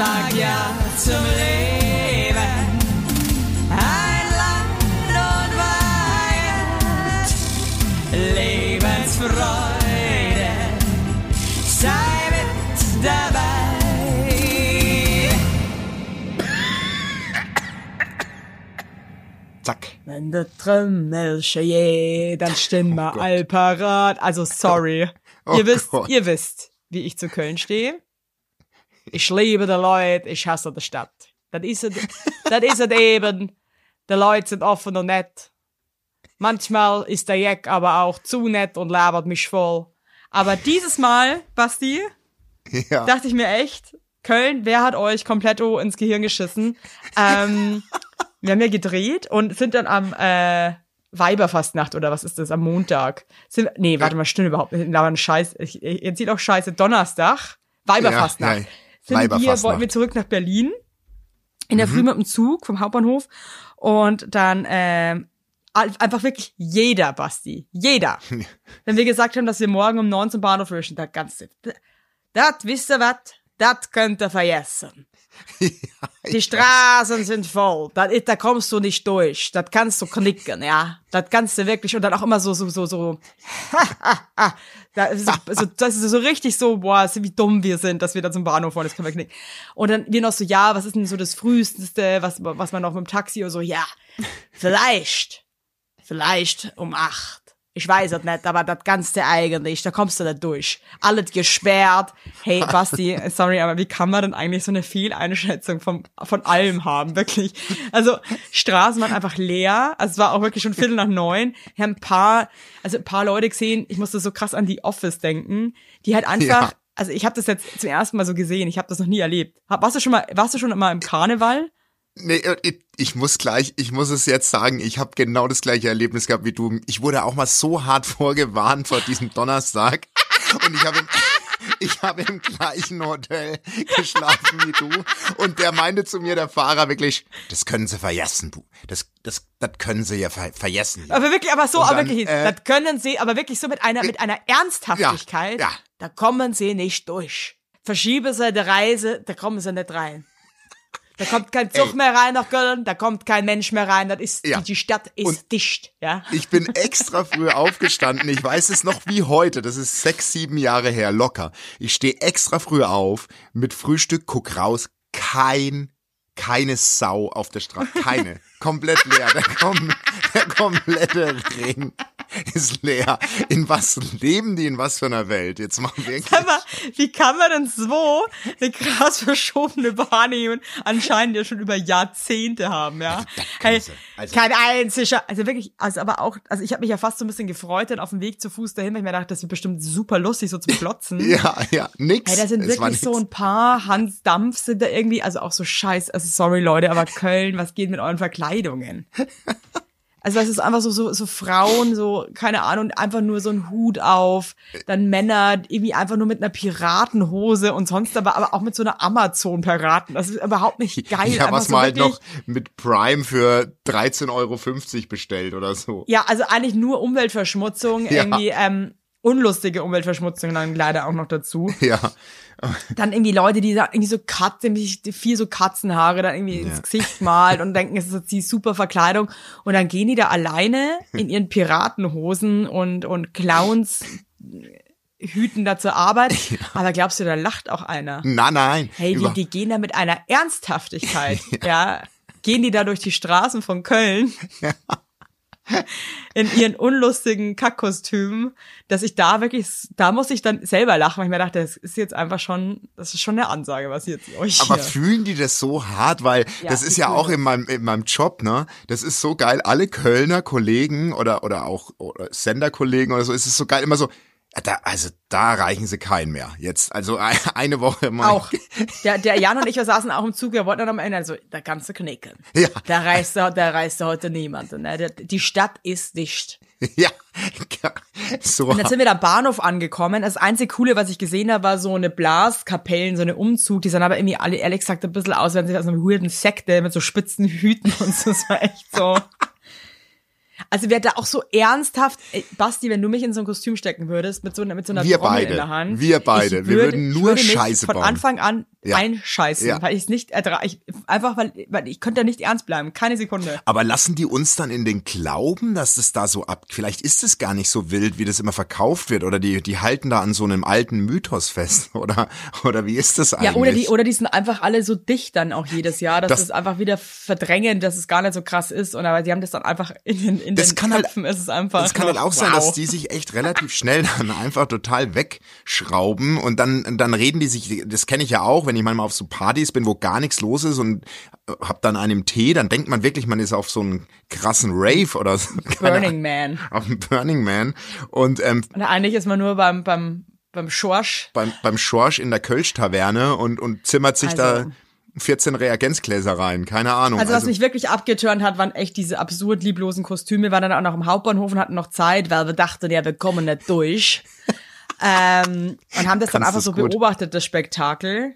sag ja zum Leben. Ein Land und Weihend, Lebensfreude, sei mit dabei. Zack. Wenn der Trümmelche je, dann stehen wir all parat. Also sorry. Oh ihr wisst, Gott. ihr wisst, wie ich zu Köln stehe. Ich liebe die Leute, ich hasse die Stadt. Das ist es, das ist es eben. Die Leute sind offen und nett. Manchmal ist der Jack aber auch zu nett und labert mich voll. Aber dieses Mal, Basti, Ja. dachte ich mir echt, Köln, wer hat euch komplett ins Gehirn geschissen? Ähm, wir haben ja gedreht und sind dann am äh, Weiberfastnacht oder was ist das, am Montag. Sind, nee, warte mal, stimmt überhaupt nicht. Aber ein Scheiß, ich erzähl auch Scheiße, Donnerstag, Weiberfastnacht. Ja. Sind wir, wollten wir zurück nach Berlin, in der Früh mit dem Zug vom Hauptbahnhof. Und dann ähm, einfach wirklich jeder, Basti, jeder. Wenn wir gesagt haben, dass wir morgen um 9 zum Bahnhof wischen, da ganze, das, wisst ihr was, das könnt ihr vergessen. Die Straßen sind voll. Da, da kommst du nicht durch. Das kannst du knicken, ja. Das kannst du wirklich und dann auch immer so so so so. da ist so, so das ist so richtig so, boah, wie dumm wir sind, dass wir da zum Bahnhof wollen. Das können wir knicken. Und dann wir noch so, ja, was ist denn so das frühesteste, was was man noch mit dem Taxi oder so, ja, vielleicht, vielleicht um acht. Ich weiß es nicht, aber das Ganze eigentlich, da kommst du nicht durch. Alles gesperrt. Hey, Basti, sorry, aber wie kann man denn eigentlich so eine Fehleinschätzung von, von allem haben, wirklich? Also, Straßen waren einfach leer. Also, es war auch wirklich schon Viertel nach neun. Wir haben ein paar, also ein paar Leute gesehen, ich musste so krass an die Office denken, die halt einfach, Ja. also ich habe das jetzt zum ersten Mal so gesehen, ich habe das noch nie erlebt. Warst du schon mal, warst du schon mal im Karneval? Nee, äh, ich, muss gleich, ich muss es jetzt sagen, ich habe genau das gleiche Erlebnis gehabt wie du. Ich wurde auch mal so hart vorgewarnt vor diesem Donnerstag und ich habe im, ich habe im gleichen Hotel geschlafen wie du und der meinte zu mir, der Fahrer wirklich, das können Sie vergessen, Bu. Das, das, das können Sie ja ver vergessen. hier." Aber wirklich, aber so, Und aber dann, wirklich, äh, das können sie, aber wirklich so mit einer, mit einer Ernsthaftigkeit, Ja, ja. da kommen sie nicht durch. Verschiebe sie die Reise, da kommen sie nicht rein. Da kommt kein Zug Ey. mehr rein nach Köln, da kommt kein Mensch mehr rein, das ist, Ja. die, die Stadt ist Und- dicht, ja. Ich bin extra früh aufgestanden. Ich weiß es noch wie heute. Das ist sechs, sieben Jahre her, locker. Ich stehe extra früh auf, mit Frühstück, guck raus, kein, keine Sau auf der Straße. Keine. Komplett leer. Der, kom der komplette Ring ist leer. In was leben die? In was für einer Welt? Jetzt mal wirklich. Aber wie kann man denn so eine krass verschobene Wahrnehmung anscheinend ja schon über Jahrzehnte haben, ja? Sie. Also- kein einziger, also wirklich, also aber auch, also ich habe mich ja fast so ein bisschen gefreut dann auf dem Weg zu Fuß dahin, weil ich mir dachte, das wird bestimmt super lustig, so zum Klotzen. Ja, ja, nix. Hey, da sind wirklich so ein paar Hans Dampf sind da irgendwie, also auch so scheiß, also sorry Leute, aber Köln, was geht mit euren Verkleidungen? Also das ist einfach so, so, so Frauen, so, keine Ahnung, einfach nur so ein Hut auf, dann Männer irgendwie einfach nur mit einer Piratenhose und sonst aber, aber auch mit so einer Amazon-Piraten. Das ist überhaupt nicht geil. Ja, was so man halt noch mit Prime für 13,50 Euro bestellt oder so. Ja, also eigentlich nur Umweltverschmutzung, Ja. irgendwie, ähm, unlustige Umweltverschmutzung dann leider auch noch dazu. Ja. dann irgendwie Leute, die da irgendwie so Katzen, die vier so Katzenhaare dann irgendwie ins Gesicht malt und denken, es ist jetzt die super Verkleidung. Und dann gehen die da alleine in ihren Piratenhosen und, und Clowns Hüten da zur Arbeit. Aber glaubst du, da lacht auch einer? Na, nein. Hey, die, die gehen da mit einer Ernsthaftigkeit, ja. Gehen die da durch die Straßen von Köln in ihren unlustigen Kackkostümen, dass ich da wirklich, da muss ich dann selber lachen, weil ich mir dachte, das ist jetzt einfach schon, das ist schon eine Ansage, was ihr jetzt euch Aber hier. fühlen die das so hart? Weil Ja, das ist ja auch in meinem, in meinem Job, ne? Das ist so geil. Alle Kölner Kollegen oder, oder auch oder Senderkollegen oder so, ist es so geil, immer so, da, also da reichen sie keinen mehr. Jetzt, also ein- eine Woche mal. Auch. Der, der Jan und ich, wir saßen auch im Zug, wir wollten dann am Ende, also, da kannst du knicken. Ja. Da reist, da reist heute niemand. Ne? Die Stadt ist dicht. Ja, so. Und dann sind wir da am Bahnhof angekommen. Das einzige Coole, was ich gesehen habe, war so eine Blaskapellen, so eine Umzug. Die sahen aber irgendwie alle, ehrlich gesagt, ein bisschen aus, wenn sie aus einer weirden Sekte mit so spitzen Hüten und so. Das war echt so. Also wer da auch so ernsthaft, ey, Basti, wenn du mich in so ein Kostüm stecken würdest, mit so einer, mit so einer Wir Trommel beide. in der Hand. Wir beide. ich Wir würde, würden nur würde Scheiße von bauen. Anfang an Ja. einscheißen, Ja. weil ich es nicht ertrage. Einfach, weil, weil ich könnte da nicht ernst bleiben. Keine Sekunde. Aber lassen die uns dann in den Glauben, dass das da so ab, vielleicht ist es gar nicht so wild, wie das immer verkauft wird, oder die, die halten da an so einem alten Mythos fest, oder, oder wie ist das eigentlich? Ja, oder die, oder die sind einfach alle so dicht dann auch jedes Jahr, dass Das- das, einfach wieder verdrängen, dass es gar nicht so krass ist. Und aber die haben das dann einfach in den, in Das den kann halt- ist es einfach. Das kann halt auch sein, wow. dass die sich echt relativ schnell dann einfach total wegschrauben und dann dann reden die sich, das kenne ich ja auch, wenn ich manchmal auf so Partys bin, wo gar nichts los ist und äh, hab dann einen Tee, dann denkt man wirklich, man ist auf so einem krassen Rave oder so. Burning Man. auf dem Burning Man und ähm, Und eigentlich ist man nur beim, beim, beim Schorsch. beim, beim Schorsch in der Kölsch-Taverne und, und zimmert sich da Also- 14 Reagenzgläser rein, keine Ahnung. Also, was mich wirklich abgeturnt hat, waren echt diese absurd lieblosen Kostüme. Wir waren dann auch noch im Hauptbahnhof und hatten noch Zeit, weil wir dachten, ja, wir kommen nicht durch. ähm, und haben das dann Kannst einfach du's so gut. beobachtet, das Spektakel.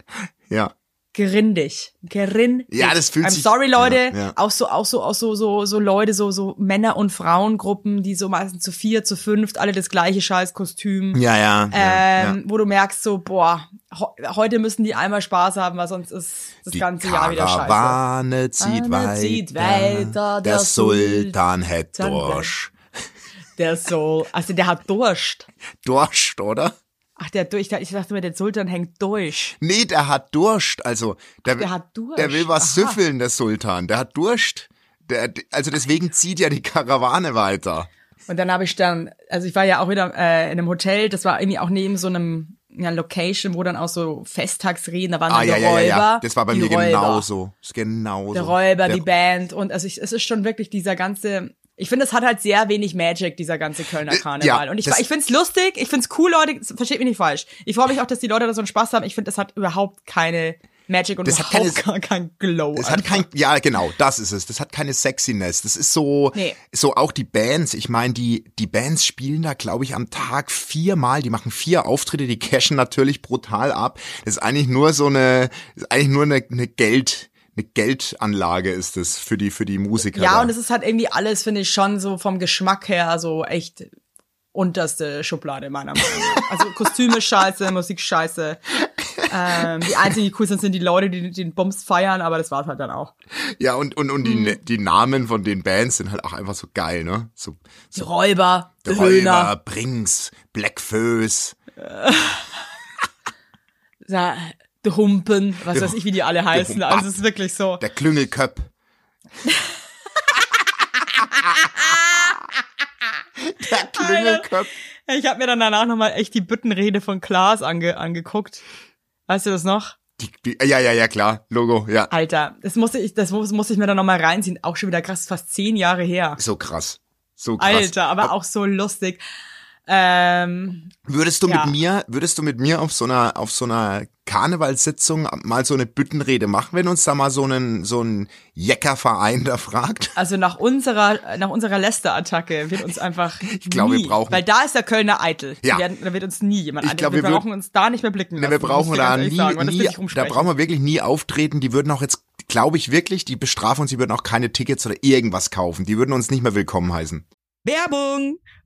ja. Gerindig. Gerindig. Ja, das fühlt I'm sich- sorry, Leute. Ja, ja. Auch so, auch so, auch so, so, so Leute, so, so Männer- und Frauengruppen, die so meistens zu vier, zu fünft, alle das gleiche Scheißkostüm. Ja, ja. ja, Ähm, ja. wo du merkst so, boah, heute müssen die einmal Spaß haben, weil sonst ist das Die ganze Jahr wieder scheiße. Karawane zieht weiter, zieht weiter, der der Sultan hat Durst. Der soll, also der hat Durst. Durst, oder? Ach, der durch, ich dachte mir, der Sultan hängt durch. Nee, der hat Durst, also der, der hat Durst. der will was Aha. süffeln, der Sultan, der hat Durst. Der, also deswegen zieht ja die Karawane weiter. Und dann habe ich dann, also ich war ja auch wieder äh, in einem Hotel, das war irgendwie auch neben so einem ja, Location, wo dann auch so Festtagsreden, da waren Ah dann ja, die ja, Räuber. ja, ja. Das war bei mir Räuber, genauso. Das ist genauso. Der Räuber, Der- die Band und also ich, es ist schon wirklich dieser ganze, ich finde, es hat halt sehr wenig Magic, dieser ganze Kölner Äh, Karneval. ja, und ich, das- ich find's lustig, ich find's cool, Leute, versteht mich nicht falsch. Ich freue mich auch, dass die Leute da so einen Spaß haben. Ich finde, es hat überhaupt keine Magic und Das hat überhaupt keine- gar kein Glow. Es hat kein, ja genau, das ist es. Das hat keine Sexiness. Das ist so, Nee. so auch die Bands. Ich meine, die die Bands spielen da, glaube ich, am Tag viermal. Die machen vier Auftritte, die cashen natürlich brutal ab. Das ist eigentlich nur so eine, das ist eigentlich nur eine, eine Geld, eine Geldanlage ist es für die für die Musiker. Ja, da. und es ist halt irgendwie alles, finde ich, schon so vom Geschmack her so echt unterste Schublade meiner Meinung nach. Also Kostüme scheiße, Musik scheiße. Ähm, die einzigen, die cool sind, sind die Leute, die den Bums feiern, aber das war's halt dann auch. ja und und und Hm. die die Namen von den Bands sind halt auch einfach so geil, ne? So, so Räuber, Räuber, Höhner, Brings, Blackfoes. ja, die Humpen, was Der- weiß ich, wie die alle heißen. Also es ist wirklich so. Der Klüngelköpp. der Klüngelköpp. Ich habe mir dann danach nochmal echt die Büttenrede von Klaas ange angeguckt. Weißt du das noch? Die, die, ja, ja, ja, klar. Logo, ja. Alter, das musste ich, das muss, musste ich mir dann nochmal reinziehen. Auch schon wieder krass, fast zehn Jahre her. So krass. So krass. Alter, aber auch so lustig. Ähm, Würdest du Ja. mit mir, würdest du mit mir auf so einer, auf so einer Karnevalssitzung mal so eine Büttenrede machen, wenn uns da mal so einen, so ein Jeckerverein da fragt? also nach unserer, nach unserer Lästerattacke wird uns einfach. Ich glaube, wir brauchen- Weil da ist der Kölner eitel. Ja. Die werden, da wird uns nie jemand Ich glaub, wir, wir würd- brauchen uns da nicht mehr blicken Ne, wir brauchen da nie, sagen, nie da brauchen wir wirklich nie auftreten. Die würden auch jetzt, glaube ich wirklich, die bestrafen uns, die würden auch keine Tickets oder irgendwas kaufen. Die würden uns nicht mehr willkommen heißen. Werbung!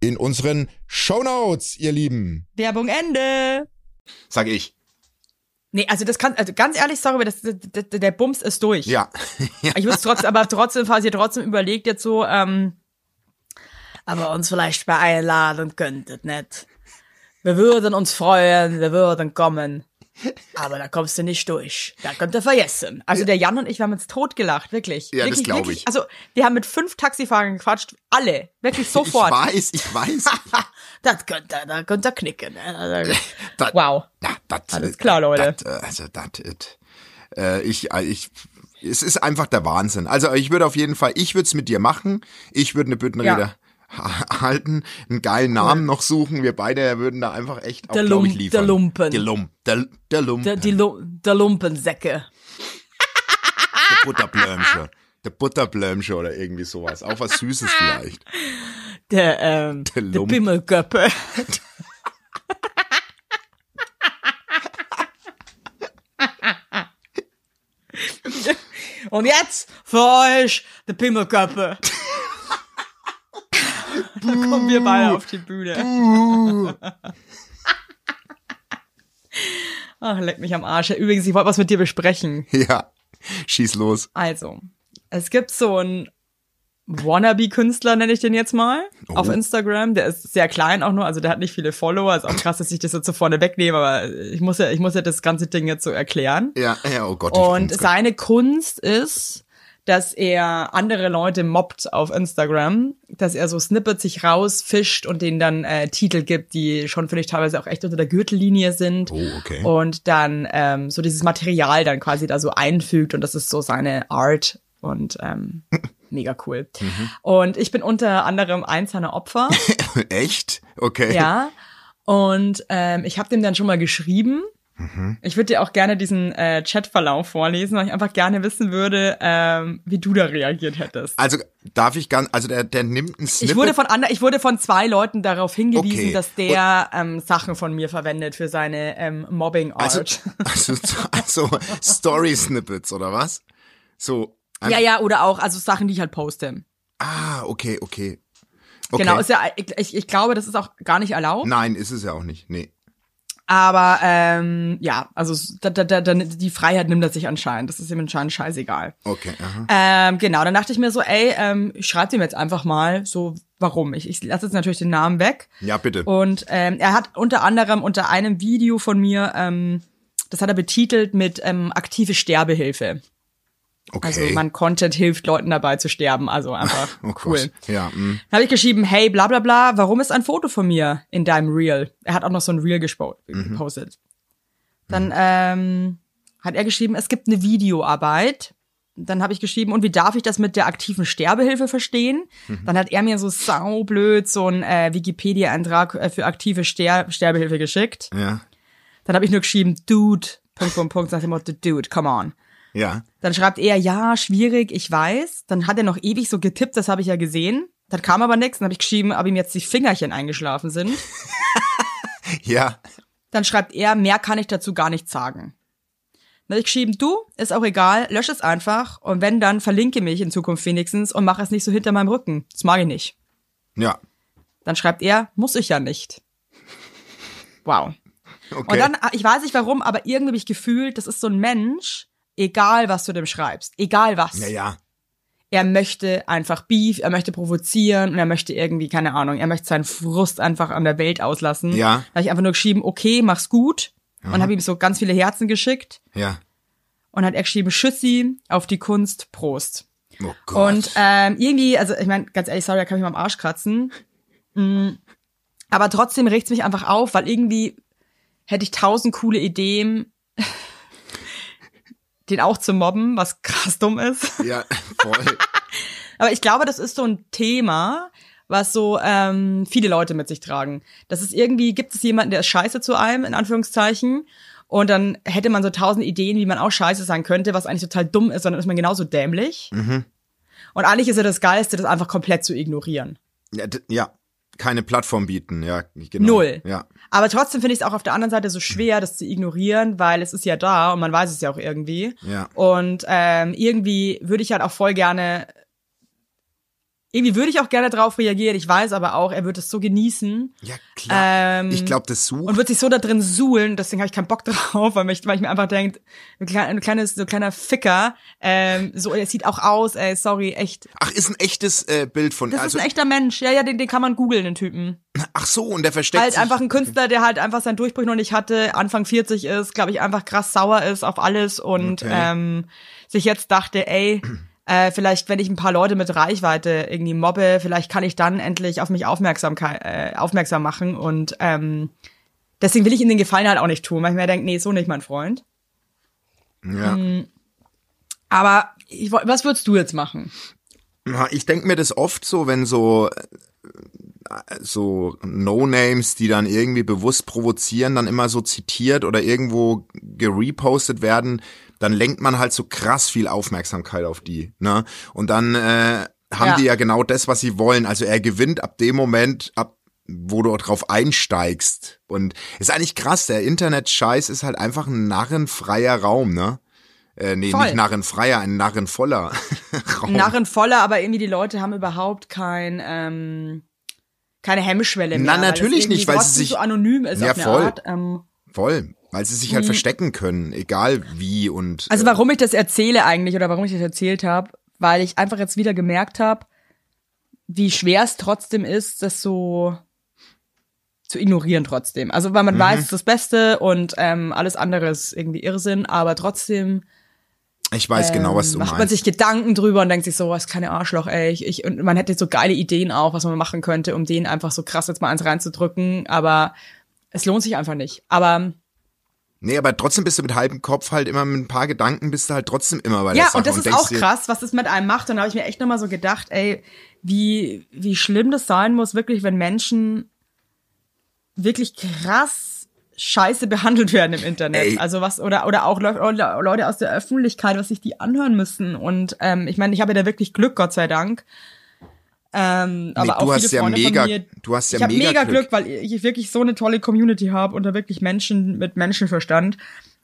in unseren Shownotes, ihr Lieben. Werbung Ende. Sag ich. Nee, also das kann, also ganz ehrlich, sorry, aber das, das, der Bums ist durch. Ja. ja. Ich muss trotzdem, aber trotzdem, falls ihr trotzdem überlegt jetzt so, ähm, aber uns vielleicht mal einladen könntet, nicht? Wir würden uns freuen, wir würden kommen. Aber da kommst du nicht durch. Da könnt ihr vergessen. Also der Jan und ich, wir haben uns totgelacht, wirklich. Ja, das wirklich, glaub wirklich. ich. Also wir haben mit fünf Taxifahrern gequatscht, alle, wirklich sofort. Ich weiß, ich weiß. das könnt ihr, da könnt ihr knicken. ne? Das- Wow. Ja, das, Alles klar, Leute. Das, äh, also das, it. äh, ich, äh, ich, es ist einfach der Wahnsinn. Also ich würde auf jeden Fall, ich würde es mit dir machen. Ich würde eine Büttenrede ha- halten, einen geilen Namen noch suchen. Wir beide würden da einfach echt auch, Der ich, liefern. der Lumpen. Der Lump, der, der Lumpen. Der, die Lu der Lumpensäcke. der Butterblömsche. Der Butterblömsche oder irgendwie sowas. Auch was Süßes vielleicht. Der, ähm, Der der, Lump. Bimmelköppe. Und jetzt für euch der Pimmelköppe. da kommen wir beide auf die Bühne. Ach, leck mich am Arsch. Übrigens, ich wollte was mit dir besprechen. Ja, schieß los. Also, es gibt so einen Wannabe-Künstler, nenne ich den jetzt mal, Oh. auf Instagram. Der ist sehr klein auch nur, also der hat nicht viele Follower. Ist auch krass, dass ich das jetzt so vorne wegnehme, aber ich muss ja, ich muss ja das ganze Ding jetzt so erklären. Ja, ja, oh Gott. Und seine Kunst ist, dass er andere Leute mobbt auf Instagram, dass er so Snippets sich rausfischt und denen dann äh, Titel gibt, die schon vielleicht teilweise auch echt unter der Gürtellinie sind. Oh, okay. Und dann ähm, so dieses Material dann quasi da so einfügt und das ist so seine Art und ähm, mega cool. Mhm. Und ich bin unter anderem eins seiner Opfer. Echt? Okay. Ja. Und ähm, ich habe dem dann schon mal geschrieben. Mhm. Ich würde dir auch gerne diesen äh, Chatverlauf vorlesen, weil ich einfach gerne wissen würde, ähm, wie du da reagiert hättest. Also darf ich ganz, also der, der nimmt einen Snippet. Ich wurde von ander, ich wurde von zwei Leuten darauf hingewiesen, Okay. dass der ähm, Sachen von mir verwendet für seine ähm, Mobbing Art. also, also, also Story-Snippets oder was? So. ja, ja, oder auch also Sachen, die ich halt poste. Ah, okay, okay. okay. Genau, ist ja, ich, ich glaube, das ist auch gar nicht erlaubt. Nein, ist es ja auch nicht. Nee. Aber ähm, ja, also da, da, da, die Freiheit nimmt er sich anscheinend. Das ist ihm anscheinend scheißegal. Okay, aha. Ähm, genau, dann dachte ich mir so, ey, ähm, ich schreibe dem jetzt einfach mal so, warum. Ich, ich lasse jetzt natürlich den Namen weg. Ja, bitte. Und ähm, er hat unter anderem unter einem Video von mir, ähm, das hat er betitelt mit ähm, aktive Sterbehilfe. Okay. Also mein Content hilft Leuten dabei zu sterben. Also einfach oh cool. Ja, mm. Dann habe ich geschrieben, hey, bla bla bla, warum ist ein Foto von mir in deinem Reel? Er hat auch noch so ein Reel gespo- gepostet. Dann ähm, hat er geschrieben, es gibt eine Videoarbeit. Dann habe ich geschrieben, und wie darf ich das mit der aktiven Sterbehilfe verstehen? Dann hat er mir so saublöd so ein äh, Wikipedia-Eintrag äh, für aktive Ster Sterbehilfe geschickt. ja, Dann habe ich nur geschrieben, Dude, Punkt, Punkt, Punkt, nach dem Motto, Dude, come on. Ja. Dann schreibt er, ja, schwierig, ich weiß. Dann hat er noch ewig so getippt, das habe ich ja gesehen. Dann kam aber nichts. Dann habe ich geschrieben, ob ihm jetzt die Fingerchen eingeschlafen sind. Ja. Dann schreibt er, mehr kann ich dazu gar nicht sagen. Dann habe ich geschrieben, du, ist auch egal, lösch es einfach. Und wenn, dann verlinke mich in Zukunft wenigstens und mach es nicht so hinter meinem Rücken. Das mag ich nicht. Ja. Dann schreibt er, muss ich ja nicht. Wow. Okay. Und dann, ich weiß nicht warum, aber irgendwie habe ich gefühlt, das ist so ein Mensch, egal was du dem schreibst, egal was. ja, ja. er möchte einfach Beef, er möchte provozieren und er möchte irgendwie, keine Ahnung, er möchte seinen Frust einfach an der Welt auslassen. Ja. Da habe ich einfach nur geschrieben, okay, mach's gut. Und habe ihm so ganz viele Herzen geschickt. Ja. Und hat er geschrieben, Schüssi auf die Kunst, Prost. Oh Gott. Und ähm, irgendwie, also ich meine, ganz ehrlich, sorry, da kann ich mal am Arsch kratzen. Mm, aber trotzdem regt mich einfach auf, weil irgendwie hätte ich tausend coole Ideen, den auch zu mobben, was krass dumm ist. ja, voll. Aber ich glaube, das ist so ein Thema, was so ähm, viele Leute mit sich tragen. Das ist irgendwie, gibt es jemanden, der ist scheiße zu einem, in Anführungszeichen. Und dann hätte man so tausend Ideen, wie man auch scheiße sein könnte, was eigentlich total dumm ist, sondern ist man genauso dämlich. Und eigentlich ist ja das Geilste, das einfach komplett zu ignorieren. ja, ja. Keine Plattform bieten, ja, genau. Null. Ja. Aber trotzdem finde ich es auch auf der anderen Seite so schwer, das zu ignorieren, weil es ist ja da und man weiß es ja auch irgendwie. Ja. Und ähm, irgendwie würde ich halt auch voll gerne irgendwie würde ich auch gerne drauf reagieren. Ich weiß aber auch, er wird es so genießen. Ja, klar. Ähm, ich glaube, das sucht. Und wird sich so da drin suhlen, deswegen habe ich keinen Bock drauf, weil ich, weil ich mir einfach denke, ein kleines, so ein kleiner Ficker, ähm, so, er sieht auch aus, ey, sorry, echt. Ach, ist ein echtes äh, Bild von. Das also, ist ein echter Mensch. Ja, ja, den, den kann man googeln, den Typen. ach so, und der versteckt Halt sich. einfach ein Künstler, der halt einfach seinen Durchbruch noch nicht hatte, Anfang 40 ist, glaube ich, einfach krass sauer ist auf alles und Okay. ähm, sich jetzt dachte, ey, äh, vielleicht, wenn ich ein paar Leute mit Reichweite irgendwie mobbe, vielleicht kann ich dann endlich auf mich Aufmerksamkeit, äh, aufmerksam machen und ähm, deswegen will ich ihm den Gefallen halt auch nicht tun, weil ich mir denke, nee, so nicht mein Freund. ja. hm. Aber ich, was würdest du jetzt machen? Ich denke mir das oft so, wenn so äh, so No-Names, die dann irgendwie bewusst provozieren, dann immer so zitiert oder irgendwo gerepostet werden, dann lenkt man halt so krass viel Aufmerksamkeit auf die, ne? Und dann äh, haben Ja. die ja genau das, was sie wollen. Also er gewinnt ab dem Moment, ab wo du drauf einsteigst. Und ist eigentlich krass, der Internet-Scheiß ist halt einfach ein narrenfreier Raum, ne? Äh, nee, Voll. nicht narrenfreier, ein narrenvoller Raum. Narren voller, aber irgendwie die Leute haben überhaupt kein ähm, keine Hemmschwelle mehr. Na, natürlich nicht, weil sie sich- so anonym ist Ja, voll. Art. Ähm, Voll, weil sie sich halt verstecken können, egal wie und Also äh, warum ich das erzähle eigentlich oder warum ich das erzählt habe, weil ich einfach jetzt wieder gemerkt habe, wie schwer es trotzdem ist, das so zu ignorieren trotzdem. Also weil man Mhm. weiß, es ist das Beste und ähm, alles andere ist irgendwie Irrsinn, aber trotzdem ich weiß genau, was du ähm, macht man meinst. sich Gedanken drüber und denkt sich so, was keine Arschloch, ey. Ich, ich, und man hätte so geile Ideen auch, was man machen könnte, um denen einfach so krass jetzt mal eins reinzudrücken, aber es lohnt sich einfach nicht. Aber nee, aber trotzdem bist du mit halbem Kopf halt immer mit ein paar Gedanken bist du halt trotzdem immer bei der Ja, Sache und das ist denkst auch krass, was das mit einem macht. Und da habe ich mir echt nochmal so gedacht, ey, wie, wie schlimm das sein muss, wirklich, wenn Menschen wirklich krass scheiße behandelt werden im Internet. Ey. Also was, oder, oder auch Leute aus der Öffentlichkeit, was sich die anhören müssen. Und ähm, ich meine, ich habe ja da wirklich Glück, Gott sei Dank. Ähm, aber Nee, auch du viele hast ja Freunde mega- von mir, du hast ja ich hab mega mega Glück. Glück, weil ich wirklich so eine tolle Community habe und da wirklich Menschen mit Menschenverstand,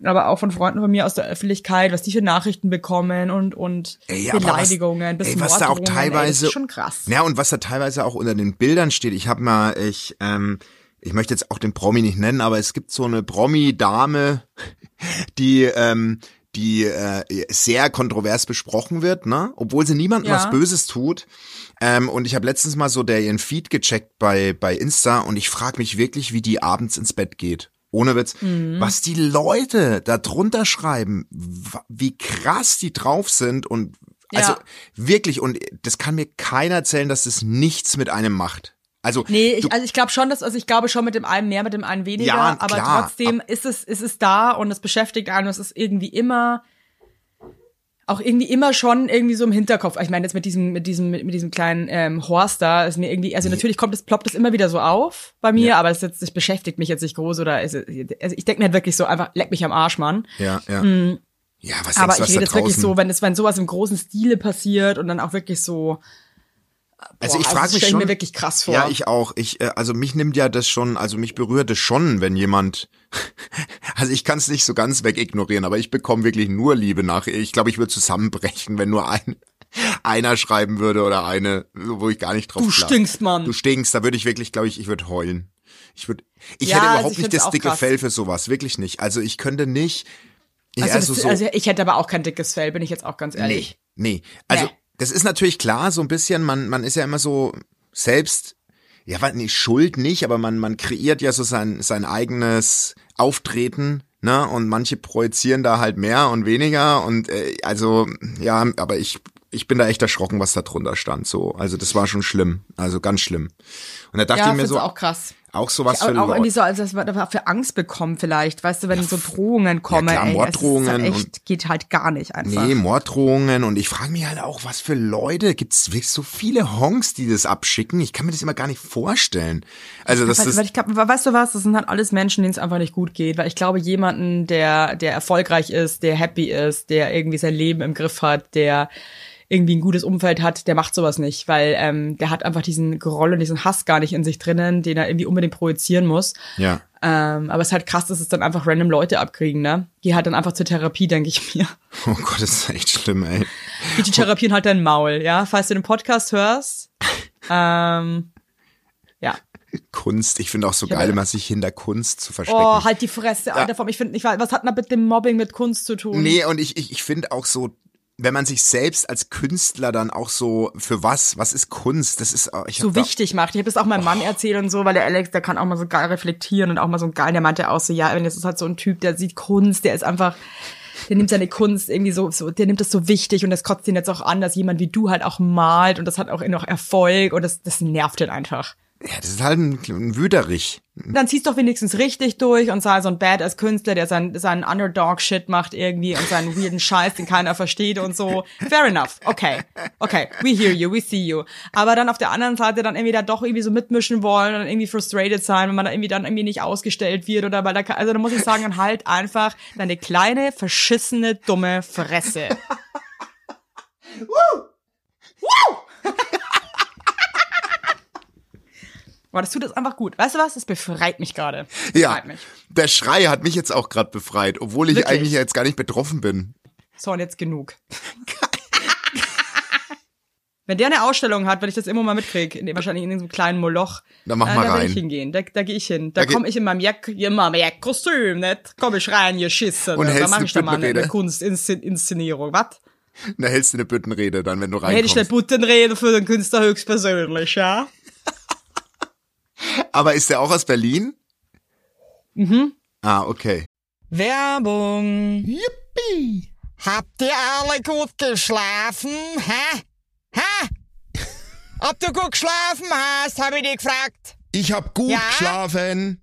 aber auch von Freunden von mir aus der Öffentlichkeit, was die für Nachrichten bekommen und und Ey, Beleidigungen, was, bis ey, was da auch ey, teilweise ist schon krass. Ja, und was da teilweise auch unter den Bildern steht. Ich habe mal ich ähm ich möchte jetzt auch den Promi nicht nennen, aber es gibt so eine Promi-Dame, die ähm, die äh, sehr kontrovers besprochen wird, ne? Obwohl sie niemandem Ja. was Böses tut. Ähm, und ich habe letztens mal so der ihren Feed gecheckt bei bei Insta und ich frage mich wirklich, wie die abends ins Bett geht. Ohne Witz, Mhm. was die Leute da drunter schreiben, wie krass die drauf sind und also Ja. wirklich und das kann mir keiner erzählen, dass das nichts mit einem macht. Also Nee, ich, also ich glaube schon, dass, also ich glaube schon mit dem einen mehr, mit dem einen weniger, Ja, aber klar. trotzdem ist es, ist es da und es beschäftigt einen und es ist irgendwie immer, auch irgendwie immer schon irgendwie so im Hinterkopf. Ich meine, jetzt mit diesem, mit diesem, mit, diesem kleinen ähm, Horst da ist mir irgendwie, also natürlich kommt es, ploppt es immer wieder so auf bei mir, aber es, jetzt, das beschäftigt mich jetzt nicht groß oder ist, also ich denke mir halt wirklich so einfach, leck mich am Arsch, Mann. ja, ja. Ja, was Mhm. Aber denkst was ich rede jetzt wirklich so, wenn es, wenn sowas im großen Stile passiert und dann auch wirklich so, also ich boah, frage das mich stell ich schon. mir wirklich krass vor. Ja, ich auch. Ich, äh, also mich nimmt ja das schon, also mich berührt es schon, wenn jemand, also ich kann es nicht so ganz wegignorieren, aber ich bekomme wirklich nur Liebe nach. Ich glaube, ich würde zusammenbrechen, wenn nur ein einer schreiben würde oder eine, wo ich gar nicht drauf Du klar. stinkst, Mann. Du stinkst, da würde ich wirklich, glaube ich, ich würde heulen. Ich würde, ich Ja, hätte also überhaupt ich nicht das dicke krass. Fell für sowas, wirklich nicht. Also ich könnte nicht, ja, Also, also das, so, also ich hätte aber auch kein dickes Fell, bin ich jetzt auch ganz ehrlich. Nee, nee. Also Nee. Das ist natürlich klar, so ein bisschen, man, man ist ja immer so selbst, ja, nee, Schuld nicht, aber man, man kreiert ja so sein, sein eigenes Auftreten, ne? Und manche projizieren da halt mehr und weniger und äh, also, ja, aber ich, ich bin da echt erschrocken, was da drunter stand. So, also das war schon schlimm, also ganz schlimm. Und da dachte Ja, ich mir so, auch krass. Auch sowas für auch, Leute. irgendwie so, als dass man dafür Angst bekommt vielleicht, weißt du, wenn so Drohungen kommen, klar, ey, Morddrohungen und- echt, geht halt gar nicht einfach. Nee, Morddrohungen und ich frage mich halt auch, was für Leute, gibt's wirklich so viele Honks, die das abschicken? Ich kann mir das immer gar nicht vorstellen. Also das ist ich glaube, weißt du was, das sind halt alles Menschen, denen es einfach nicht gut geht, weil ich glaube, jemanden, der, der erfolgreich ist, der happy ist, der irgendwie sein Leben im Griff hat, der irgendwie ein gutes Umfeld hat, der macht sowas nicht, weil ähm, der hat einfach diesen Groll und diesen Hass gar nicht in sich drinnen, den er irgendwie unbedingt projizieren muss. ja. Ähm, aber es ist halt krass, dass es dann einfach random Leute abkriegen, ne? Geh halt dann einfach zur Therapie, denke ich mir. Oh Gott, das ist echt schlimm, ey. Geh die Therapie und halt dein Maul, ja? Falls du den Podcast hörst. Ähm, ja. Kunst, ich finde auch so hab- geil, immer sich hinter Kunst zu verstecken. Oh, halt die Fresse, Alter, vom. Ich finde nicht, was hat denn mit dem Mobbing mit Kunst zu tun? Nee, und ich, ich, ich finde auch so, wenn man sich selbst als Künstler dann auch so, für was, was ist Kunst? Das ist, auch- ich so wichtig macht. Ich habe das auch meinem Mann erzählt und so, weil der Alex, der kann auch mal so geil reflektieren und auch mal so geil, der meinte auch so, ja, wenn das ist halt so ein Typ, der sieht Kunst, der ist einfach, der nimmt seine Kunst irgendwie so, so der nimmt das so wichtig und das kotzt ihn jetzt auch an, dass jemand wie du halt auch malt und das hat auch noch Erfolg und das, das nervt ihn einfach. Ja, das ist halt ein, ein Wüterich. Dann zieh's doch wenigstens richtig durch und sei so ein Badass Künstler, der sein, seinen Underdog-Shit macht irgendwie und seinen weirden Scheiß, den keiner versteht und so. Fair enough. Okay. Okay. We hear you. We see you. Aber dann auf der anderen Seite dann irgendwie da doch irgendwie so mitmischen wollen und dann irgendwie frustrated sein, wenn man da irgendwie dann irgendwie nicht ausgestellt wird oder weil da, also da muss ich sagen, dann halt einfach deine kleine, verschissene, dumme Fresse. Boah, das tut jetzt einfach gut. Weißt du was? Das befreit mich gerade. Ja, mich. der Schrei hat mich jetzt auch gerade befreit, obwohl ich Wirklich? eigentlich jetzt gar nicht betroffen bin. So, und jetzt genug. Wenn der eine Ausstellung hat, wenn ich das immer mal mitkriege, in, wahrscheinlich in so einem kleinen Moloch, Dann mach äh, mal da rein. ich hingehen. Da, da gehe ich hin. Da, Da komme ich in meinem Jack, in meinem Jackkostüm, nicht? Komm ich rein, ihr Schisse. Und da hältst mache ich da mal eine, Büttenrede. eine Kunstinszenierung. Was? Da hältst du eine Büttenrede dann, wenn du Da hätte ich eine reinkommst. Buttenrede für den Künstler höchstpersönlich, ja? Aber ist der auch aus Berlin? Mhm. Ah, okay. Werbung. Yippie! Habt ihr alle gut geschlafen? Hä? Hä? Ob du gut geschlafen hast, habe ich dich gefragt. Ich hab gut Ja? geschlafen.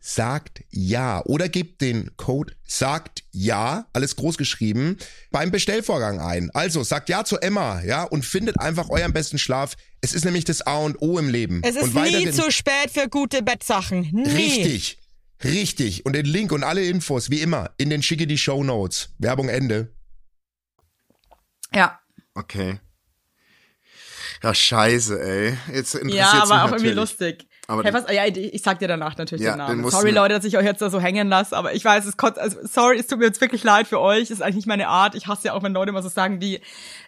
sagt ja oder gebt den Code sagt ja, alles groß geschrieben, beim Bestellvorgang ein. Also sagt ja zu Emma, ja, und findet einfach euren besten Schlaf. Es ist nämlich das A und O im Leben. Es ist und nie zu spät für gute Bettsachen. Nie. Richtig. Richtig. Und den Link und alle Infos, wie immer, in den schicke die Show Notes. Werbung Ende. Ja. Okay. Ja, scheiße, ey. Jetzt interessiert's Ja, mich aber auch irgendwie natürlich. lustig. Aber hey, was, ja, ich, sag dir danach natürlich Ja, den den Namen. musst Sorry, Leute, dass ich euch jetzt da so hängen lasse, aber ich weiß, es kotzt, also, sorry, es tut mir jetzt wirklich leid für euch. Ist eigentlich nicht meine Art. Ich hasse ja auch, wenn Leute immer so sagen, die,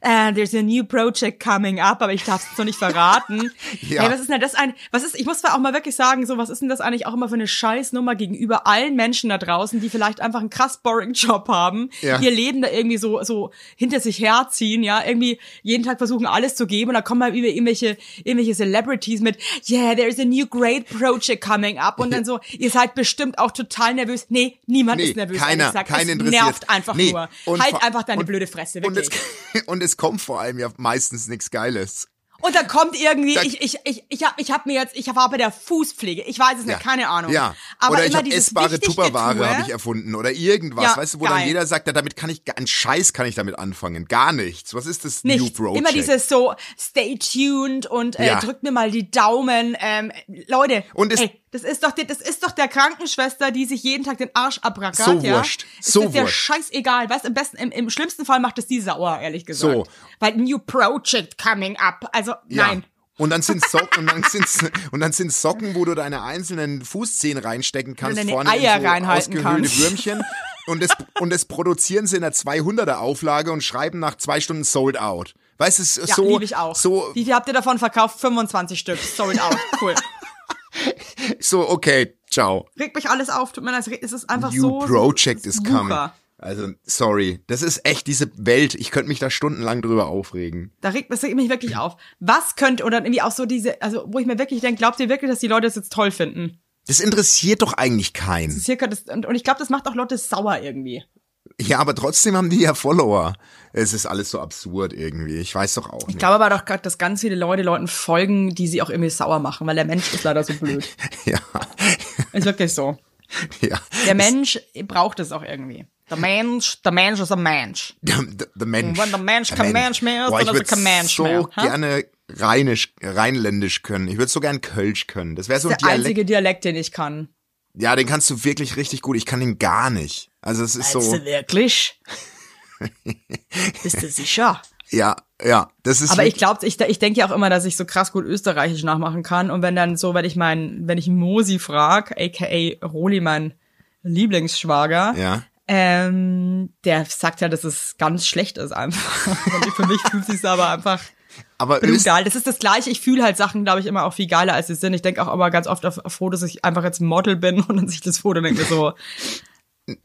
äh, there's a new project coming up, aber ich darf es noch nicht verraten. Ja. Hey, was ist denn das ein, was ist, ich muss zwar auch mal wirklich sagen, so, was ist denn das eigentlich auch immer für eine Scheißnummer gegenüber allen Menschen da draußen, die vielleicht einfach einen krass boring Job haben, Ja. ihr Leben da irgendwie so, so hinter sich herziehen, ja, irgendwie jeden Tag versuchen alles zu geben und da kommen mal über irgendwelche, irgendwelche Celebrities mit, yeah, there's a new great project coming up und dann so, ihr seid bestimmt auch total nervös. Nee, niemand Nee, ist nervös. keiner, gesagt. keinen es interessiert. nervt einfach Nee, nur. und Halt einfach deine und- blöde Fresse, Und wirklich. es, und es kommt vor allem ja meistens nichts Geiles. Und dann kommt irgendwie, Da- ich, ich, ich, ich hab, ich hab mir jetzt, ich war bei der Fußpflege, ich weiß es nicht, keine Ahnung. Ja. Aber oder ich immer habe essbare Tupperware habe ich erfunden oder irgendwas, Ja, weißt du, wo dann geil. jeder sagt, ja, damit kann ich einen Scheiß kann ich damit anfangen, gar nichts. Was ist das New Nicht. Project? Immer dieses so, stay tuned und äh, Ja. drückt mir mal die Daumen. Ähm, Leute, Und es- ey, das ist doch die, das ist doch der Krankenschwester, die sich jeden Tag den Arsch abrackert. So ja? wurscht. Es So ist ja scheißegal. Weißt, im besten, im, im schlimmsten Fall macht es die sauer, ehrlich gesagt. So. Weil New Project coming up. Also, Ja. nein. Und dann sind Socken, und dann sind's, und dann sind Socken, wo du deine einzelnen Fußzehen reinstecken kannst, deine vorne Eier in so reinhalten ausgehöhlte kannst. Würmchen. Und das, und das produzieren sie in einer 200er Auflage und schreiben nach zwei Stunden sold out. Weißt du, es ist Ja, so, liebe ich auch. so, Wie viel habt ihr davon verkauft? 25 Stück. Sold out. Cool. so, okay, ciao. Regt mich alles auf. Tut mir leid. Es ist einfach New so. Project is Wucher. coming. Also, sorry. Das ist echt diese Welt. Ich könnte mich da stundenlang drüber aufregen. Da regt, das regt mich wirklich auf. Was könnte, oder irgendwie auch so diese, also wo ich mir wirklich denke, glaubt ihr wirklich, dass die Leute das jetzt toll finden? Das interessiert doch eigentlich Das keinen. ist hier, das, und, und ich glaube, das macht auch Leute sauer irgendwie. Ja, aber trotzdem haben die ja Follower. Es ist alles so absurd irgendwie. Ich weiß doch auch Ich glaube aber doch gerade, dass ganz viele Leute Leuten folgen, die sie auch irgendwie sauer machen, weil der Mensch ist leider so blöd. Ja. Ist wirklich so. ja. Der Mensch braucht es auch irgendwie. Der Mensch, der Mensch ist ein Mensch. Der, der, der Mensch. Und wenn der Mensch kein Mensch mehr ist, Boah, dann ich ist er kein Mensch so mehr, ha? gerne rheinisch, rheinländisch können. Ich würde so gern Kölsch können. Das wäre so ein Der Dialekt. einzige Dialekt, den ich kann. Ja, den kannst du wirklich richtig gut. Ich kann den gar nicht. Also es ist Meinst so. du wirklich? Bist du sicher? Ja, ja. Das ist Aber ich glaube, ich, ich denke ja auch immer, dass ich so krass gut Österreichisch nachmachen kann. Und wenn dann so, wenn ich mein, wenn ich Mosi frag, aka Roli, mein Lieblingsschwager, Ja. ähm, der sagt ja, dass es ganz schlecht ist einfach. Für mich fühlt sich aber einfach Aber brutal. Das ist das Gleiche. Ich fühle halt Sachen, glaube ich, immer auch viel geiler, als sie sind. Ich denke auch immer ganz oft auf, froh, dass ich einfach jetzt Model bin und dann sich das Foto denke so,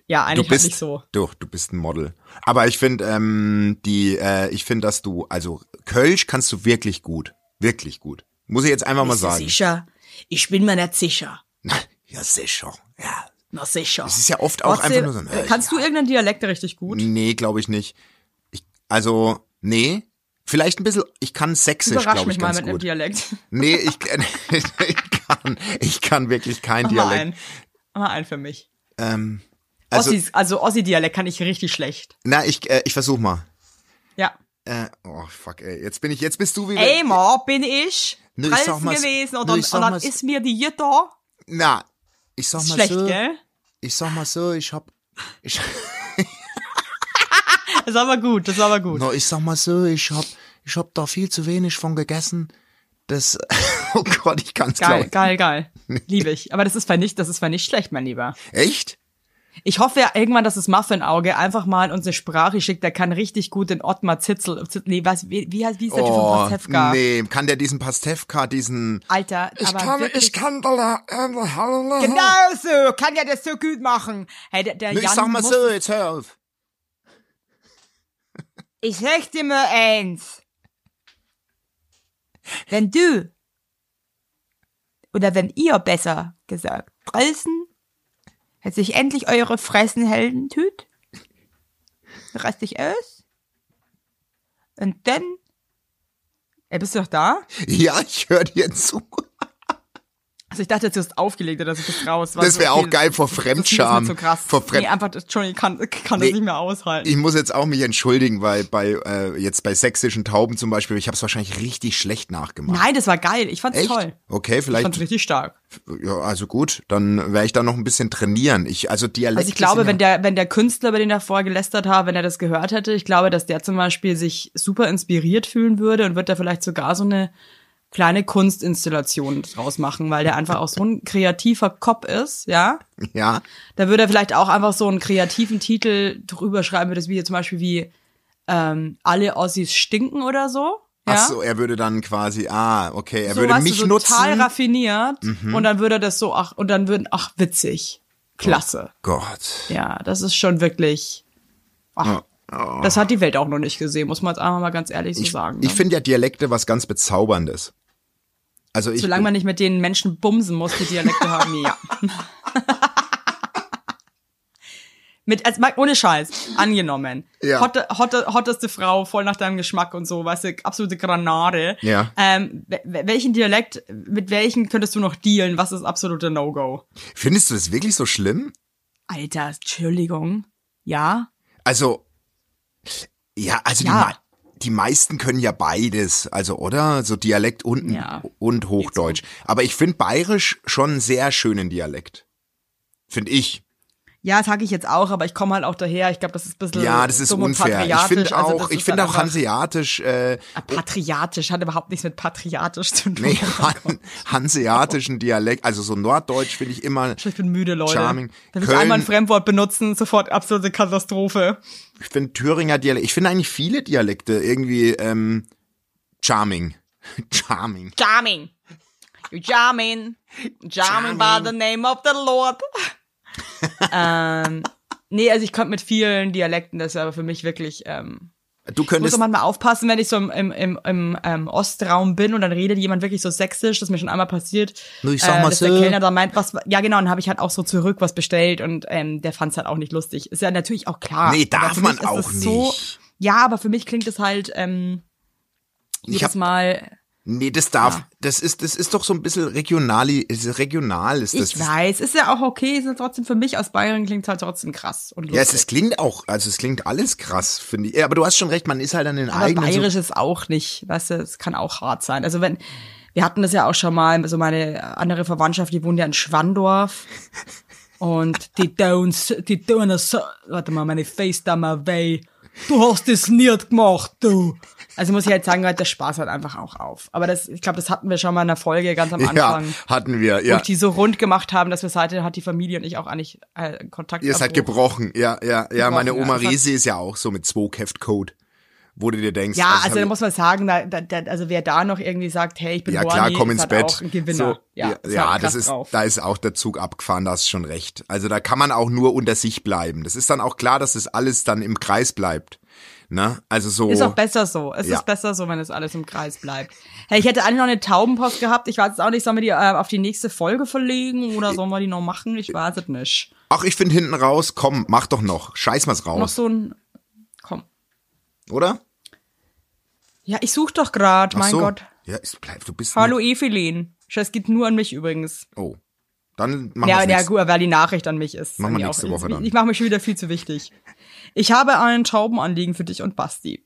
ja, du eigentlich halt bist nicht so. du, du bist ein Model. Aber ich finde ähm, die, äh, ich finde, dass du, also Kölsch kannst du wirklich gut, wirklich gut. Muss ich jetzt einfach mal du sagen. sicher? Ich bin mir nicht sicher. Na, ja sicher. Ja. Na sicher. Es ist ja oft auch Trotzdem, einfach nur so. ein, äh, Kannst du irgendeinen Dialekt richtig gut? Nee, glaube ich nicht. Ich, also, nee. Vielleicht ein bisschen, ich kann Sächsisch, Überrasch glaube mich ich, mal ganz mit einem. Dialekt. Nee, ich, ich, kann, ich kann wirklich kein Mach mal Dialekt. einen. Mach mal einen für mich. Ähm, also, Ossis, also Ossi-Dialekt kann ich richtig schlecht. na, ich, äh, ich versuch mal. Ja. Äh, oh, fuck, ey. Jetzt bin ich, jetzt bist du wieder. Ey, Ma, bin ich Nö, ich sag mal- gewesen und sag und dann ist mir die Jutta. Na, ich sag Ist mal schlecht, so. gell? Ich sag mal so, ich hab, ich, Das war aber gut, das war aber gut. no, ich sag mal so, ich hab, ich hab da viel zu wenig von gegessen. Das, oh Gott, ich kann's Geil, glaub- geil, geil. Liebe ich. Aber das ist nicht, das ist nicht schlecht, mein Lieber. Echt? Ich hoffe ja irgendwann, dass das Muffin-Auge einfach mal uns eine Sprache schickt, der kann richtig gut den Ottmar Zitzel, Zitzel nee, was, wie, wie heißt, wie ist der Typ von Oh, Pastewka? nee, kann der diesen Pastewka, diesen, Alter, aber wirklich, kann da, äh, Genau so, kann ja das so gut machen. Hey, der, der ich Jan sag mal muss, so, jetzt hör auf. Ich sag dir mal eins. Wenn du, oder wenn ihr besser gesagt, draußen, jetzt sich endlich eure Fressen halten tut, rast dich aus, und dann, ey, bist du doch da? Ja, ich höre dir zu. Also ich dachte jetzt, du hast aufgelegt oder dass ich das raus. Das wäre auch geil vor Fremdscham. Das ist zu krass. Vor Fremd nee, einfach, das- Entschuldigung, ich kann, ich kann Nee. das nicht mehr aushalten. ich muss jetzt auch mich entschuldigen, weil bei äh, jetzt bei sächsischen Tauben zum Beispiel, ich habe es wahrscheinlich richtig schlecht nachgemacht. Nein, das war geil. Ich fand's Echt? toll. Okay, Ich vielleicht. fand's richtig stark. Ja, also gut, dann werde ich da noch ein bisschen trainieren. Ich also Dialekte. Also ich glaube, wenn der, wenn der Künstler, über den er vorher gelästert hat, wenn er das gehört hätte, ich glaube, dass der zum Beispiel sich super inspiriert fühlen würde und wird da vielleicht sogar so eine kleine Kunstinstallation draus machen, weil der einfach auch so ein kreativer Kopf ist, ja. ja, Da würde er vielleicht auch einfach so einen kreativen Titel drüber schreiben, wie das Video zum Beispiel wie ähm, alle Ossis stinken oder so. Ja? ach so, er würde dann quasi, ah, okay, er so, würde mich du, so nutzen. Mhm. total raffiniert und dann würde er das so, ach, und dann würden, ach, witzig. Klasse. Gott. Ja, das ist schon wirklich. Ach, Das hat die Welt auch noch nicht gesehen, muss man jetzt einfach mal ganz ehrlich so Ich, sagen. ich ne? finde ja Dialekte was ganz bezauberndes. Also ich Solange man nicht mit den Menschen bumsen muss, die Dialekte haben, ja. Mit, als, mal ohne Scheiß, angenommen. Ja. Hotte, hotte, hotteste Frau, voll nach deinem Geschmack und so, weißt du, absolute Granate. Ja. Ähm, we- welchen Dialekt, mit welchen könntest du noch dealen? Was ist absolute No-Go? Findest du das wirklich so schlimm? Alter, Entschuldigung. Ja? Also, ja, also Ja. Die, mei- die meisten können ja beides, also oder? So Dialekt und, Ja. und Hochdeutsch. Aber ich finde Bayerisch schon einen sehr schönen Dialekt. Finde ich. Ja, sag ich jetzt auch, aber ich komme halt auch daher. Ich glaube, das ist ein bisschen Ja, das ist unfair. Ich finde Also auch, das ich finde halt auch Hanseatisch, äh, Ah, Patriatisch hat überhaupt nichts mit patriatisch zu tun. nee, Han hanseatischen Dialekt, also so Norddeutsch finde ich immer, Ich bin müde, Leute. Charming. Wenn Köln- einmal ein Fremdwort benutzen, sofort absolute Katastrophe. Ich finde Thüringer Dialekt, ich finde eigentlich viele Dialekte irgendwie, ähm, charming. charming. Charming. Charming. Charming by the name of the Lord. ähm, nee, also ich konnte mit vielen Dialekten, das ist aber für mich wirklich, ähm, Du ich muss könntest, auch manchmal aufpassen, wenn ich so im, im, im, im ähm, Ostraum bin und dann redet jemand wirklich so sächsisch, das ist mir schon einmal passiert. Nur ich sag mal dass der so. Kellner da meint, was, ja genau, dann habe ich halt auch so zurück was bestellt und ähm, der fand es halt auch nicht lustig. Ist ja natürlich auch klar. Nee, darf man auch es So, nicht. ja, aber für mich klingt es halt ähm, Ich jedes hab- Mal, nee, das darf, Ja. das ist, das ist doch so ein bisschen regionali, ist regional ist das. ich weiß, ist ja auch okay, ist ja trotzdem für mich aus Bayern klingt halt trotzdem krass und lustig. Ja, es, es klingt auch, also es klingt alles krass, finde ich. Ja, aber du hast schon recht, man ist halt an den Aber eigenen. so- bayerisch ist auch nicht, weißt du, es kann auch hart sein. Also wenn, wir hatten das ja auch schon mal, so meine andere Verwandtschaft, die wohnt ja in Schwandorf. Und die don't, die es so, warte mal, meine Face da mal weh. Du hast das nicht gemacht, du. Also muss ich halt sagen, der Spaß halt einfach auch auf. Aber das, ich glaube, das hatten wir schon mal in der Folge ganz am ja, Anfang. hatten wir, Wo ja. ich die so rund gemacht haben, dass wir seitdem hat die Familie und ich auch eigentlich äh, Kontakt Ihr seid gebrochen, ja, ja, ja. Meine Gebrochen, Oma ja. Das hat- Resi ist ja auch so mit Zwei-Code, wo du dir denkst. Ja, das also hab da muss man sagen, da, da, da, also wer da noch irgendwie sagt, hey, ich bin ja horny, klar, komm ins Bett. auch ein Gewinner. So, ja, ja, ja halt das krass ist, drauf. da ist auch der Zug abgefahren, da hast du schon recht. Also da kann man auch nur unter sich bleiben. Das ist dann auch klar, dass das alles dann im Kreis bleibt. Ne? Also so. Ist auch besser so. Es Ja. ist besser so, wenn es alles im Kreis bleibt. Hey, ich hätte eigentlich noch eine Taubenpost gehabt. Ich weiß jetzt auch nicht, sollen wir die äh, auf die nächste Folge verlegen oder sollen wir die noch machen? Ich weiß es nicht. Ach, ich finde hinten raus, komm, mach doch noch. Scheiß mal's Noch raus, so ein. Komm. oder? Ja, ich such doch grad, Ach mein so. Gott. Ja, es bleibt, du bist. Hallo Evelyn. Es geht nur an mich übrigens. Oh. Dann machen Ja, wir's ja, nächst- gut, weil die Nachricht an mich ist. Machen wir nächste auch- Woche ich, dann. Ich mache mich schon wieder viel zu wichtig. Ich habe ein Taubenanliegen für dich und Basti.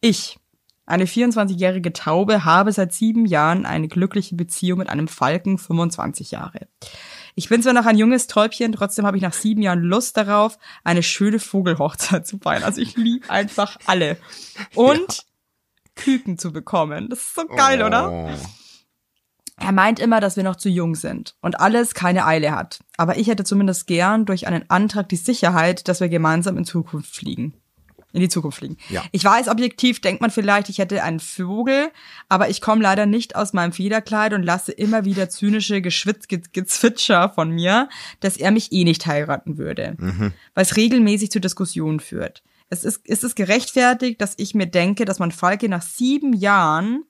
Ich, eine 24-jährige Taube, habe seit sieben Jahren eine glückliche Beziehung mit einem Falken, 25 Jahre. Ich bin zwar noch ein junges Täubchen, trotzdem habe ich nach sieben Jahren Lust darauf, eine schöne Vogelhochzeit zu feiern. Also ich liebe einfach alle. Und Küken zu bekommen. Das ist so geil, oder? Er meint immer, dass wir noch zu jung sind und alles keine Eile hat. Aber ich hätte zumindest gern durch einen Antrag die Sicherheit, dass wir gemeinsam in Zukunft fliegen. In die Zukunft fliegen. Ja. Ich weiß, objektiv denkt man vielleicht, ich hätte einen Vogel, aber ich komme leider nicht aus meinem Federkleid und lasse immer wieder zynische Geschwitz Ge- Gezwitscher von mir, dass er mich eh nicht heiraten würde. Was regelmäßig zu Diskussionen führt. Es ist, ist es gerechtfertigt, dass ich mir denke, dass man Falke nach sieben Jahren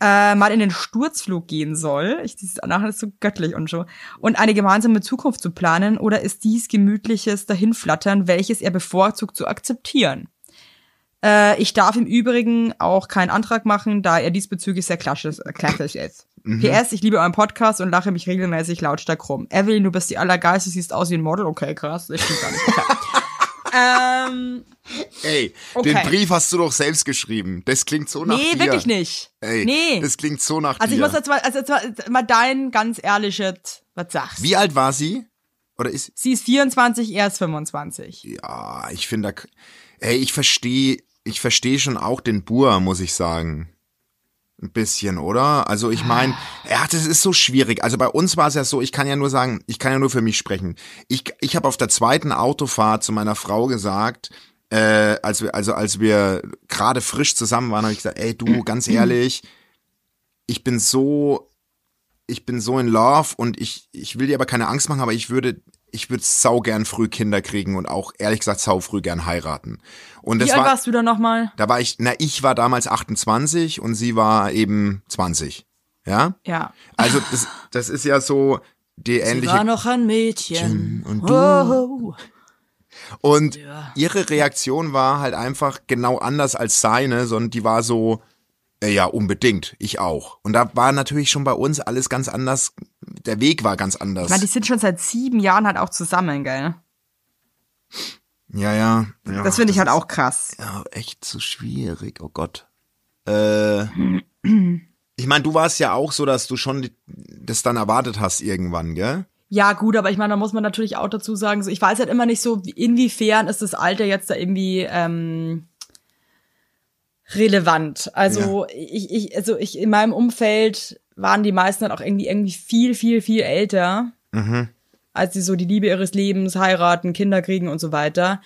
äh, mal in den Sturzflug gehen soll. Ich, dieses nachher ist so göttlich und so. Und eine gemeinsame Zukunft zu planen oder ist dies gemütliches Dahinflattern, welches er bevorzugt zu akzeptieren? Äh, ich darf im Übrigen auch keinen Antrag machen, da er diesbezüglich sehr klassisch, äh, klassisch ist. PS, ich liebe euren Podcast und lache mich regelmäßig lautstark rum. Evelyn, du bist die Allergeilste, siehst aus wie ein Model. Okay, krass, das stimmt gar nicht. Ähm, Ey, Okay. den Brief hast du doch selbst geschrieben. Das klingt so nach nee, dir. wirklich nicht. Ey, nee. das klingt so nach Also ich dir. muss jetzt mal, also jetzt mal, mal dein ganz ehrliches, was sagst Wie alt war sie? Oder ist Sie ist 24, er ist 25. ja, ich finde da ey, ich verstehe, ich verstehe schon auch den Bur, muss ich sagen. Ein bisschen, oder? Also ich meine, ja, das ist so schwierig. Also bei uns war es ja so, ich kann ja nur sagen, ich kann ja nur für mich sprechen. Ich, ich habe auf der zweiten Autofahrt zu meiner Frau gesagt, äh, als wir, also als wir gerade frisch zusammen waren, habe ich gesagt, ey du, ganz ehrlich, ich bin so, ich bin so in Love und ich, ich will dir aber keine Angst machen, aber ich würde, ich würde sau gern früh Kinder kriegen und auch ehrlich gesagt sau früh gern heiraten. Und das Wie alt war, warst du da nochmal? da war ich, na, ich war damals 28 und sie war eben 20. Ja? Ja. Also das, das ist ja so, die Sie ähnliche war noch ein Mädchen. Und du- Oh. Und Ja. ihre Reaktion war halt einfach genau anders als seine, sondern die war so, ja, unbedingt, ich auch. Und da war natürlich schon bei uns alles ganz anders, der Weg war ganz anders. Ich meine, die sind schon seit sieben Jahren halt auch zusammen, gell? ja, ja, ja. Das finde ich halt auch krass. Ja, echt so schwierig, oh Gott. Äh, ich meine, du warst ja auch so, dass du schon das dann erwartet hast irgendwann, gell? Ja, gut, aber ich meine, da muss man natürlich auch dazu sagen, so, ich weiß halt immer nicht so, wie- inwiefern ist das Alter jetzt da irgendwie ähm, relevant. Also ich, ich, also ich in meinem Umfeld waren die meisten dann auch irgendwie irgendwie viel, viel, viel älter, als sie so die Liebe ihres Lebens heiraten, Kinder kriegen und so weiter.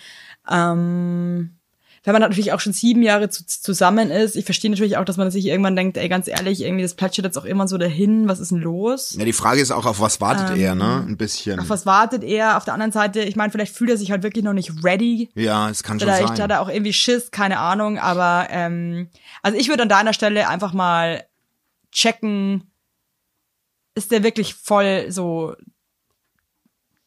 Ähm, wenn man natürlich auch schon sieben Jahre zu, zusammen ist, ich verstehe natürlich auch, dass man sich irgendwann denkt, ey, ganz ehrlich, irgendwie das plätschert jetzt auch immer so dahin, was ist denn los? Ja, die Frage ist auch, auf was wartet er, ne? Ein bisschen. Ähm, Auf was wartet er? Auf der anderen Seite, ich meine, vielleicht fühlt er sich halt wirklich noch nicht ready. ja, es kann schon Vielleicht sein. hat er auch irgendwie Schiss, keine Ahnung. Aber ähm, also ich würde an deiner Stelle einfach mal checken, ist der wirklich voll so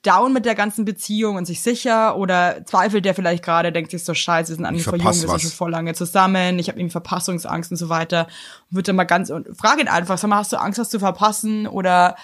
down mit der ganzen Beziehung und sich sicher? Oder zweifelt der vielleicht gerade, denkt sich so scheiße, wir sind eigentlich Ich voll jung, wir sind schon voll lange zusammen, ich habe irgendwie Verpassungsangst und so weiter. Und wird dann mal ganz und frag ihn einfach, sag mal, hast du Angst, was zu verpassen? Oder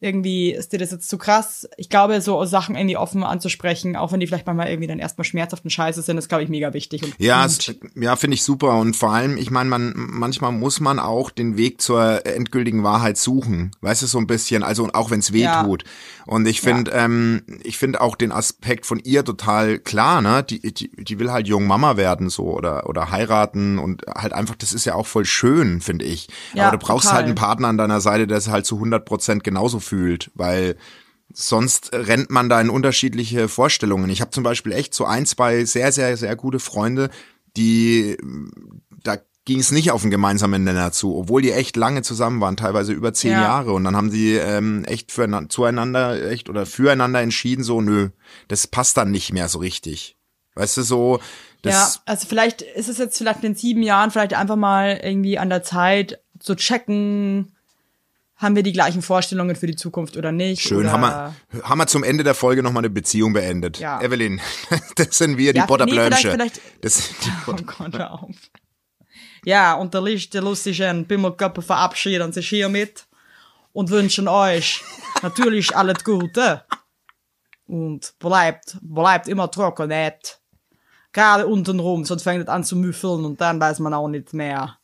irgendwie ist dir das jetzt zu krass? Ich glaube, so Sachen irgendwie offen anzusprechen, auch wenn die vielleicht manchmal irgendwie dann erstmal schmerzhaft und scheiße sind, ist, glaube ich, mega wichtig. Und Ja, es, ja, finde ich super. Und vor allem, ich meine, man manchmal muss man auch den Weg zur endgültigen Wahrheit suchen. Weißt du, so ein bisschen, also auch wenn es weh Ja. tut. Und ich finde, ähm, ich finde auch den Aspekt von ihr total klar, ne? Die, die, die will halt jung Mama werden, so, oder, oder heiraten und halt einfach, das ist ja auch voll schön, finde ich. Ja, Aber du brauchst total. halt einen Partner an deiner Seite, der es halt zu 100 Prozent genauso fühlt, weil sonst rennt man da in unterschiedliche Vorstellungen. Ich habe zum Beispiel echt so ein, zwei sehr, sehr, sehr gute Freunde, die da ging es nicht auf einen gemeinsamen Nenner zu, obwohl die echt lange zusammen waren, teilweise über zehn Ja. Jahre. Und dann haben die ähm, echt zueinander echt oder füreinander entschieden, so, nö, das passt dann nicht mehr so richtig. Weißt du, so, das, ja, also vielleicht ist es jetzt vielleicht in sieben Jahren vielleicht einfach mal irgendwie an der Zeit zu checken, haben wir die gleichen Vorstellungen für die Zukunft oder nicht? Schön, oder haben wir, haben wir zum Ende der Folge nochmal eine Beziehung beendet. Ja. Evelyn, das sind wir, die Ja, nee, vielleicht- vielleicht- Das sind die Oh Gott, auf. Ja, und der letzte lustigen Bimmelköppe verabschieden sich hiermit und wünschen euch natürlich alles Gute. Und bleibt, bleibt immer trocken, nicht? Gerade unten rum, sonst fängt es an zu müffeln und dann weiß man auch nicht mehr,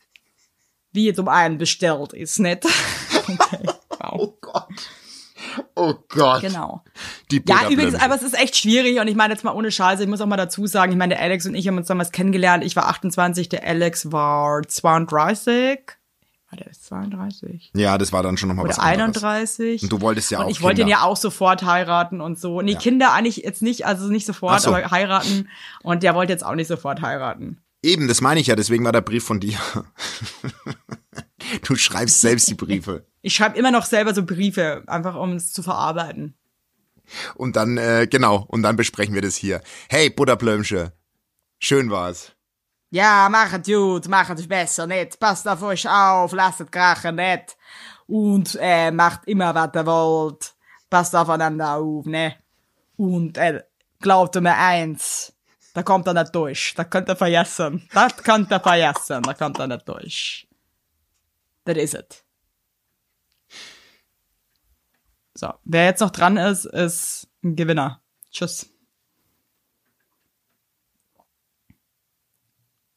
wie es um einen bestellt ist, nicht? Wow. Oh Gott. Oh Gott. Genau. Die Ja, übrigens, aber es ist echt schwierig und ich meine jetzt mal ohne Scheiße, ich muss auch mal dazu sagen, ich meine, der Alex und ich haben uns damals kennengelernt. Ich war 28, der Alex war 32. War der 32? Ja, das war dann schon nochmal was Oder anderes. 31. Und du wolltest ja und auch ich wollte ihn ja auch sofort heiraten und so. Nee, Kinder eigentlich jetzt nicht, also nicht sofort, so. aber heiraten. Und der wollte jetzt auch nicht sofort heiraten. Eben, das meine ich ja, deswegen war der Brief von dir. du schreibst selbst die Briefe. Ich schreibe immer noch selber so Briefe, einfach um es zu verarbeiten. Und dann, äh, genau, und dann besprechen wir das hier. Hey, Butterblömsche, schön war's. Ja, machet gut, machet es besser, nicht? Passt auf euch auf, lasst es krachen, nicht? Und äh, macht immer, was ihr wollt. Passt aufeinander auf, ne? Und äh, glaubt mir eins, da kommt er nicht durch. Da könnt ihr vergessen. Das könnt ihr vergessen, da kommt er nicht durch. Das ist es. So, wer jetzt noch dran ist, ist ein Gewinner. Tschüss.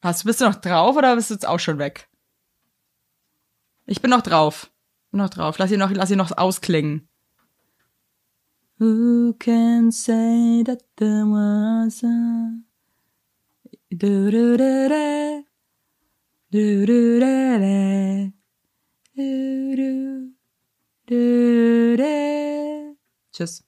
Hast, bist du noch drauf oder bist du jetzt auch schon weg? Ich bin noch drauf. Bin noch drauf. Lass ihn noch, lass ihn noch ausklingen. Who can say that there was a du du du du du du du du du du Tschüss.